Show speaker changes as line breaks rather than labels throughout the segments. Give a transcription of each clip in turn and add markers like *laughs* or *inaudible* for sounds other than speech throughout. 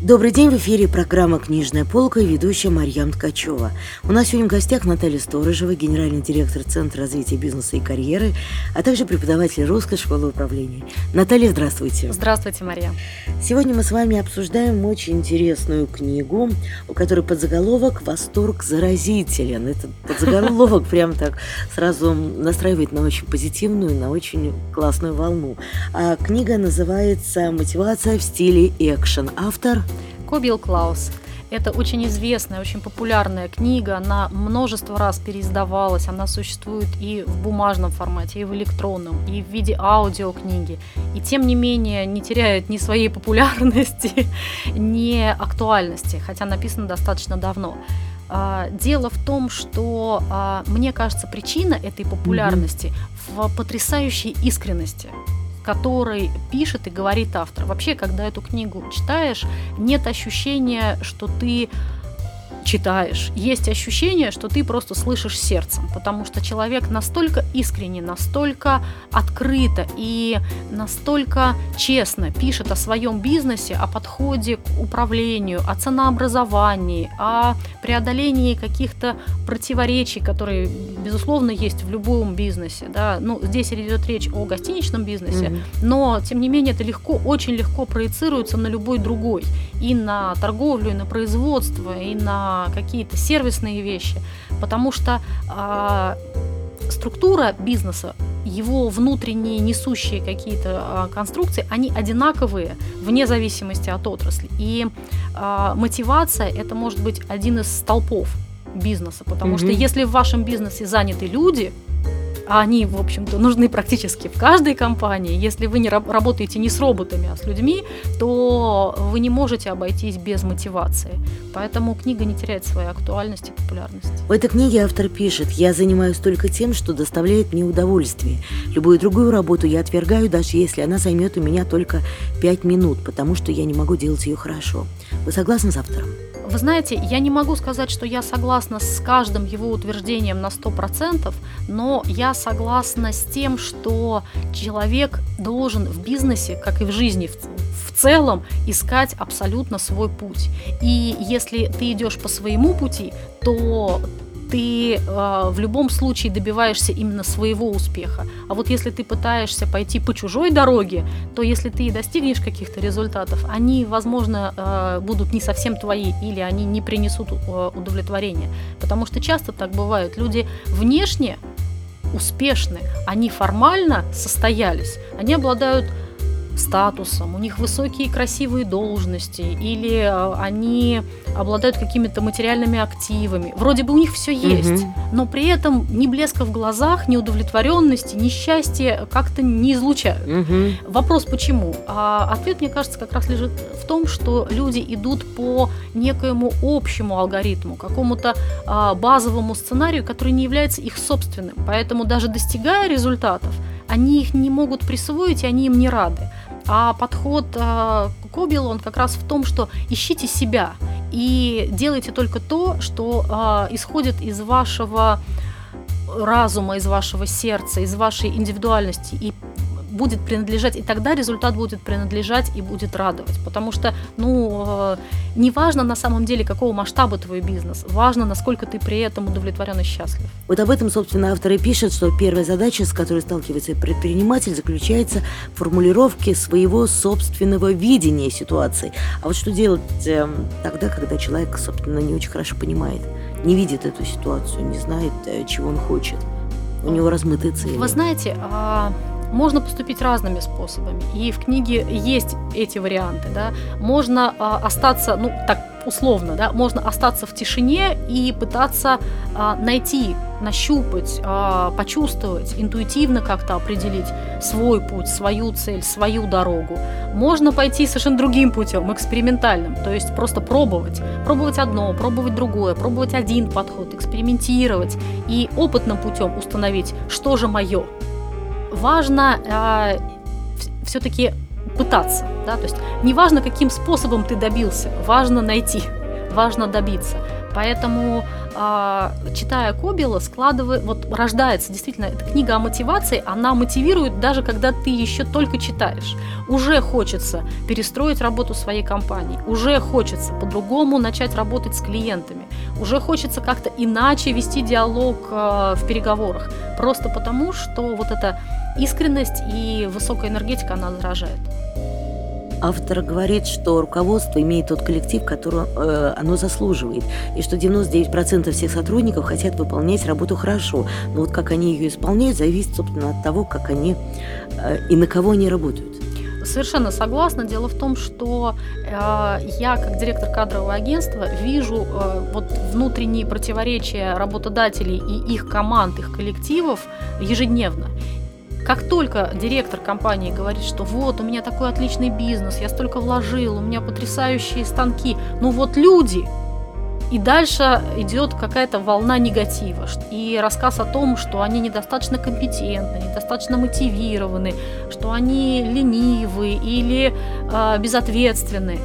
Добрый день, в эфире программа «Книжная полка» и ведущая Марьям Ткачева. У нас сегодня в гостях Наталья Сторожева, генеральный директор Центра развития бизнеса и карьеры, а также преподаватель Русской школы управления. Наталья, здравствуйте.
Здравствуйте, Марья.
Сегодня мы с вами обсуждаем очень интересную книгу, у которой подзаголовок «Восторг заразителен». Этот подзаголовок *laughs* прям так сразу настраивает на очень позитивную, на очень классную волну. А книга называется «Мотивация в стиле экшен». Автор
Кобил Клаус. Это очень известная, очень популярная книга, она множество раз переиздавалась, она существует и в бумажном формате, и в электронном, и в виде аудиокниги. И тем не менее не теряет ни своей популярности, *laughs* ни актуальности, хотя написано достаточно давно. А, дело в том, что, а, мне кажется, причина этой популярности в потрясающей искренности который пишет и говорит автор. Вообще, когда эту книгу читаешь, нет ощущения, что ты читаешь. Есть ощущение, что ты просто слышишь сердцем, потому что человек настолько искренне, настолько открыто и настолько честно пишет о своем бизнесе, о подходе к управлению, о ценообразовании, о преодолении каких-то противоречий, которые, безусловно, есть в любом бизнесе. Да? Ну, здесь идет речь о гостиничном бизнесе, mm-hmm. но, тем не менее, это легко, очень легко проецируется на любой другой. И на торговлю, и на производство, и на какие-то сервисные вещи, потому что а, структура бизнеса, его внутренние несущие какие-то а, конструкции, они одинаковые вне зависимости от отрасли. И а, мотивация это может быть один из столпов бизнеса, потому mm-hmm. что если в вашем бизнесе заняты люди, а они, в общем-то, нужны практически в каждой компании. Если вы не работаете не с роботами, а с людьми, то вы не можете обойтись без мотивации. Поэтому книга не теряет своей актуальности и популярности.
В этой книге автор пишет, я занимаюсь только тем, что доставляет мне удовольствие. Любую другую работу я отвергаю, даже если она займет у меня только пять минут, потому что я не могу делать ее хорошо. Вы согласны с автором?
Вы знаете, я не могу сказать, что я согласна с каждым его утверждением на 100%, но я согласна с тем, что человек должен в бизнесе, как и в жизни в, в целом, искать абсолютно свой путь. И если ты идешь по своему пути, то ты э, в любом случае добиваешься именно своего успеха. А вот если ты пытаешься пойти по чужой дороге, то если ты достигнешь каких-то результатов, они, возможно, э, будут не совсем твои или они не принесут э, удовлетворения. Потому что часто так бывает. Люди внешне успешны, они формально состоялись, они обладают статусом, у них высокие красивые должности, или э, они обладают какими-то материальными активами. Вроде бы у них все есть, угу. но при этом ни блеска в глазах, ни удовлетворенности, ни счастья как-то не излучают. Угу. Вопрос почему? А ответ, мне кажется, как раз лежит в том, что люди идут по некоему общему алгоритму, какому-то а, базовому сценарию, который не является их собственным. Поэтому даже достигая результатов, они их не могут присвоить, и они им не рады. А подход э, Кобил, он как раз в том, что ищите себя и делайте только то, что э, исходит из вашего разума, из вашего сердца, из вашей индивидуальности. И будет принадлежать, и тогда результат будет принадлежать и будет радовать. Потому что, ну, э, не важно на самом деле, какого масштаба твой бизнес, важно, насколько ты при этом удовлетворен и счастлив.
Вот об этом, собственно, автор и пишет, что первая задача, с которой сталкивается предприниматель, заключается в формулировке своего собственного видения ситуации. А вот что делать э, тогда, когда человек, собственно, не очень хорошо понимает, не видит эту ситуацию, не знает, э, чего он хочет? У него размытые цели.
Вы знаете, а можно поступить разными способами. И в книге есть эти варианты. Да? Можно а, остаться, ну так условно, да, можно остаться в тишине и пытаться а, найти, нащупать, а, почувствовать, интуитивно как-то определить свой путь, свою цель, свою дорогу. Можно пойти совершенно другим путем, экспериментальным, то есть просто пробовать, пробовать одно, пробовать другое, пробовать один подход, экспериментировать и опытным путем установить, что же мое, важно э, все-таки пытаться, да, то есть неважно, каким способом ты добился, важно найти, важно добиться. Поэтому, а, читая Кобела, складывает, вот рождается действительно эта книга о мотивации, она мотивирует даже когда ты еще только читаешь. Уже хочется перестроить работу своей компании, уже хочется по-другому начать работать с клиентами, уже хочется как-то иначе вести диалог а, в переговорах, просто потому что вот эта искренность и высокая энергетика, она заражает.
Автор говорит, что руководство имеет тот коллектив, который э, оно заслуживает, и что 99% всех сотрудников хотят выполнять работу хорошо, но вот как они ее исполняют, зависит, собственно, от того, как они э, и на кого они работают.
Совершенно согласна. Дело в том, что э, я, как директор кадрового агентства, вижу э, вот внутренние противоречия работодателей и их команд, их коллективов ежедневно. Как только директор компании говорит, что вот, у меня такой отличный бизнес, я столько вложил, у меня потрясающие станки, ну вот люди, и дальше идет какая-то волна негатива и рассказ о том, что они недостаточно компетентны, недостаточно мотивированы, что они ленивы или э, безответственны.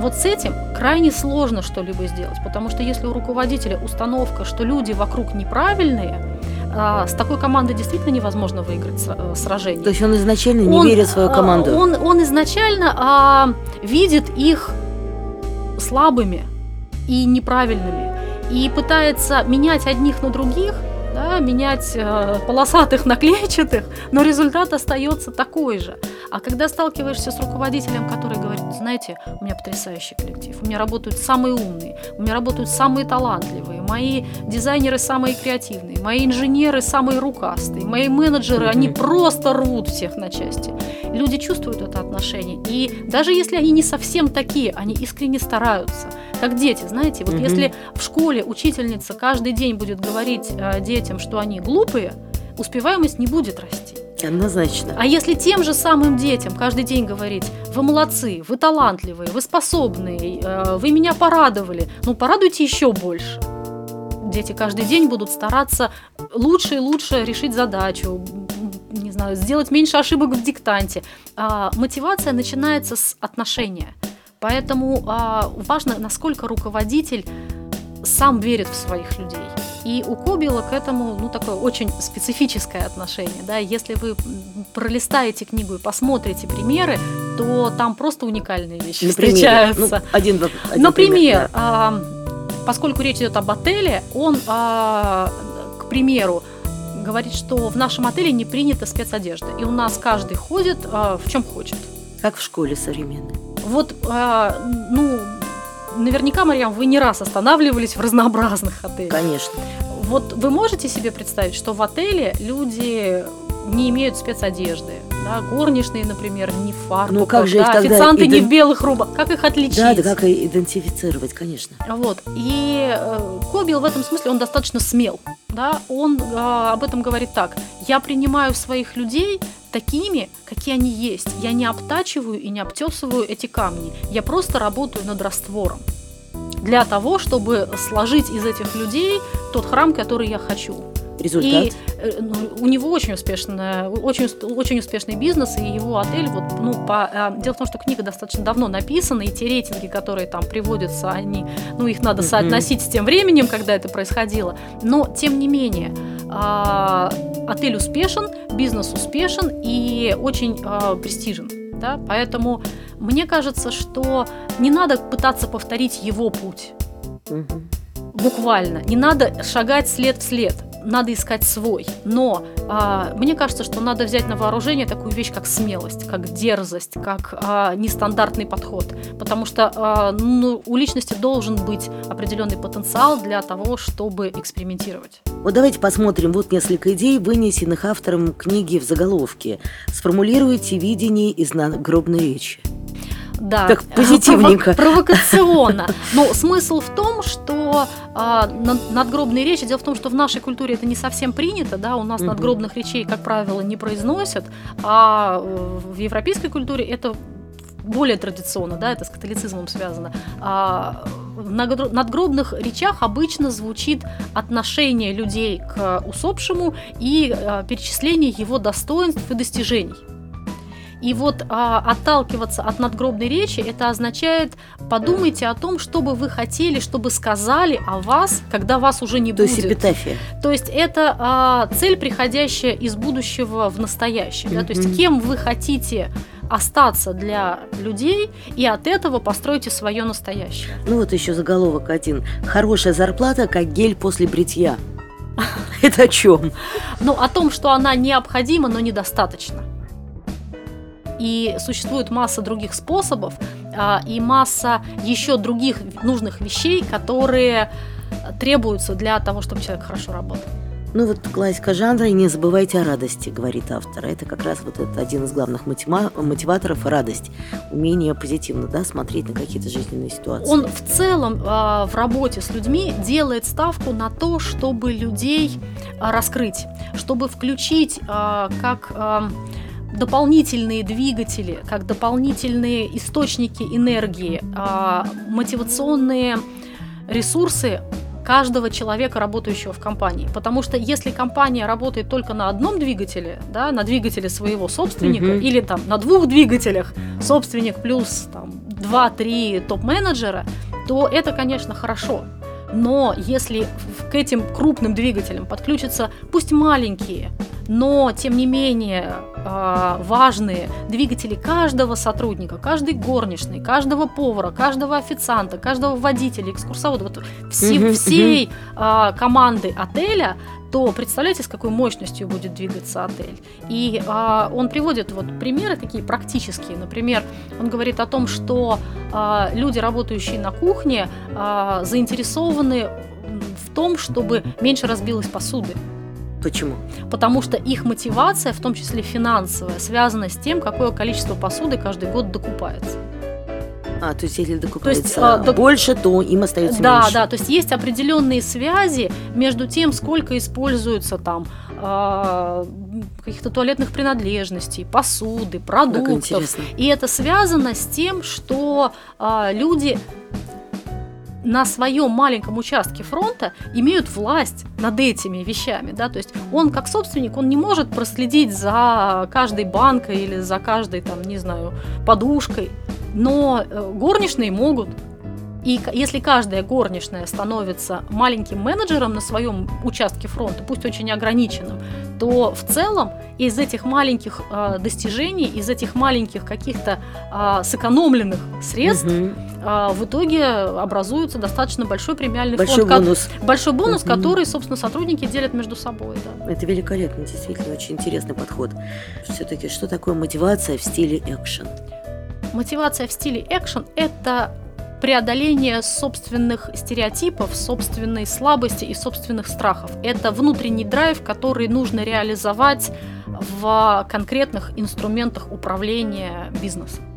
Вот с этим крайне сложно что-либо сделать, потому что если у руководителя установка, что люди вокруг неправильные, а, с такой командой действительно невозможно выиграть э, сражение.
То есть он изначально не он, верит в свою а, команду?
Он, он изначально а, видит их слабыми и неправильными и пытается менять одних на других, да, менять э, полосатых на клетчатых, но результат остается такой же. А когда сталкиваешься с руководителем, который говорит, знаете, у меня потрясающий коллектив, у меня работают самые умные, у меня работают самые талантливые, мои дизайнеры самые креативные, мои инженеры самые рукастые, мои менеджеры, они просто рвут всех на части. Люди чувствуют это отношение, и даже если они не совсем такие, они искренне стараются. Как дети, знаете, вот если в школе учительница каждый день будет говорить э, детям, что они глупые, успеваемость не будет расти.
Однозначно.
А если тем же самым детям каждый день говорить, вы молодцы, вы талантливые, вы способные, э, вы меня порадовали, ну порадуйте еще больше. Дети каждый день будут стараться лучше и лучше решить задачу, не знаю, сделать меньше ошибок в диктанте. А мотивация начинается с отношения. Поэтому а, важно, насколько руководитель сам верит в своих людей. И у Кобила к этому ну, такое очень специфическое отношение. Да? Если вы пролистаете книгу и посмотрите примеры, то там просто уникальные вещи
На
встречаются.
Ну, один, один
Например, пример, да. а, поскольку речь идет об отеле, он, а, к примеру, говорит, что в нашем отеле не принята спецодежда, и у нас каждый ходит а, в чем хочет.
Как в школе современной.
Вот, а, ну, наверняка, Марьям, вы не раз останавливались в разнообразных отелях.
Конечно.
Вот вы можете себе представить, что в отеле люди не имеют спецодежды? Да, горничные, например, не в фартуках,
ну, как же да,
официанты
иден...
не в белых рубах. Как их отличить?
Да, да, как идентифицировать, конечно.
Вот. И э, Кобил в этом смысле, он достаточно смел. Да? Он э, об этом говорит так. Я принимаю своих людей такими, какие они есть. Я не обтачиваю и не обтесываю эти камни. Я просто работаю над раствором для того, чтобы сложить из этих людей тот храм, который я хочу.
Результат?
И э, ну, у него очень, успешный, очень, очень успешный бизнес, и его отель, вот, ну, по, а, дело в том, что книга достаточно давно написана, и те рейтинги, которые там приводятся, они, ну, их надо соотносить с тем временем, когда это происходило, но, тем не менее, а, отель успешен, бизнес успешен и очень а, престижен. Да? Поэтому мне кажется, что не надо пытаться повторить его путь. Угу. Буквально. Не надо шагать след в след надо искать свой. Но а, мне кажется, что надо взять на вооружение такую вещь, как смелость, как дерзость, как а, нестандартный подход. Потому что а, ну, у личности должен быть определенный потенциал для того, чтобы экспериментировать.
Вот давайте посмотрим вот несколько идей, вынесенных автором книги в заголовке. Сформулируйте видение из надгробной речи.
Да,
так *laughs* позитивненько.
Провокационно. Но смысл в том, что а, надгробные речи, дело в том, что в нашей культуре это не совсем принято, да, у нас надгробных речей, как правило, не произносят, а в европейской культуре это более традиционно, да, это с католицизмом связано. А в надгробных речах обычно звучит отношение людей к усопшему и а, перечисление его достоинств и достижений. И вот а, отталкиваться от надгробной речи, это означает, подумайте о том, что бы вы хотели, чтобы сказали о вас, когда вас уже не
То
будет.
есть эпитафия.
То есть это а, цель, приходящая из будущего в настоящее. Да? То есть кем вы хотите остаться для людей, и от этого постройте свое настоящее.
Ну вот еще заголовок один. Хорошая зарплата, как гель после бритья. *laughs* Это о чем?
Ну, о том, что она необходима, но недостаточно. И существует масса других способов а, и масса еще других нужных вещей, которые требуются для того, чтобы человек хорошо работал.
Ну вот классика жанра «И не забывайте о радости», говорит автор. Это как раз вот это один из главных мотива- мотиваторов – радость. Умение позитивно да, смотреть на какие-то жизненные ситуации.
Он в целом а, в работе с людьми делает ставку на то, чтобы людей а, раскрыть, чтобы включить а, как а, дополнительные двигатели, как дополнительные источники энергии, а, мотивационные ресурсы каждого человека, работающего в компании. Потому что если компания работает только на одном двигателе, да, на двигателе своего собственника,
Мгм.
или там на двух двигателях, собственник плюс там 2-3 топ-менеджера, то это, конечно, хорошо. Но если к этим крупным двигателям подключатся, пусть маленькие, но тем не менее важные двигатели каждого сотрудника, каждой горничной, каждого повара, каждого официанта, каждого водителя, экскурсовода, вот все-
Мгм,
всей а, команды отеля, то представляете, с какой мощностью будет двигаться отель. И а, он приводит вот примеры такие практические. Например, он говорит о том, что а, люди, работающие на кухне, а, заинтересованы в том, чтобы меньше разбилось посуды.
Почему?
Потому что их мотивация, в том числе финансовая, связана с тем, какое количество посуды каждый год докупается.
А, то есть если докупается
а, док-
больше, то им остается
Да,
меньше.
да, то есть есть определенные связи между тем, сколько используется там а, каких-то туалетных принадлежностей, посуды, продуктов. И это связано с тем, что а, люди на своем маленьком участке фронта имеют власть над этими вещами, да, то есть он как собственник, он не может проследить за каждой банкой или за каждой там, не знаю, подушкой, но э, горничные могут. И если каждая горничная становится маленьким менеджером на своем участке фронта, пусть очень ограниченным, то в целом из этих маленьких э, достижений, из этих маленьких каких-то э, сэкономленных средств
Мгм.
а, в итоге образуется достаточно большой премиальный
Большой
фонд, ко-
бонус.
большой бонус,
Мгм.
который, собственно, сотрудники делят между собой. Да.
Это великолепно, действительно, очень интересный подход. Все-таки, что такое мотивация в стиле экшен?
Мотивация в стиле экшен – это преодоление собственных стереотипов, собственной слабости и собственных страхов. Это внутренний драйв, который нужно реализовать в конкретных инструментах управления бизнесом.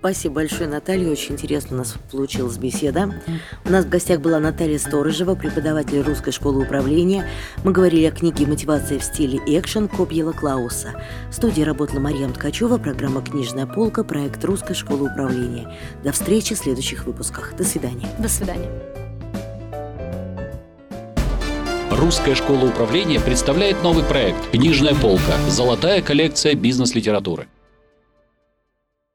Спасибо большое, Наталья. Очень интересно у нас получилась беседа. У нас в гостях была Наталья Сторожева, преподаватель Русской школы управления. Мы говорили о книге «Мотивация в стиле экшен» Кобьела Клауса. В студии работала Марьям Ткачева, программа «Книжная полка», проект Русской школы управления. До встречи в следующих выпусках. До свидания.
До свидания.
Русская школа управления представляет новый проект «Книжная полка. Золотая коллекция бизнес-литературы».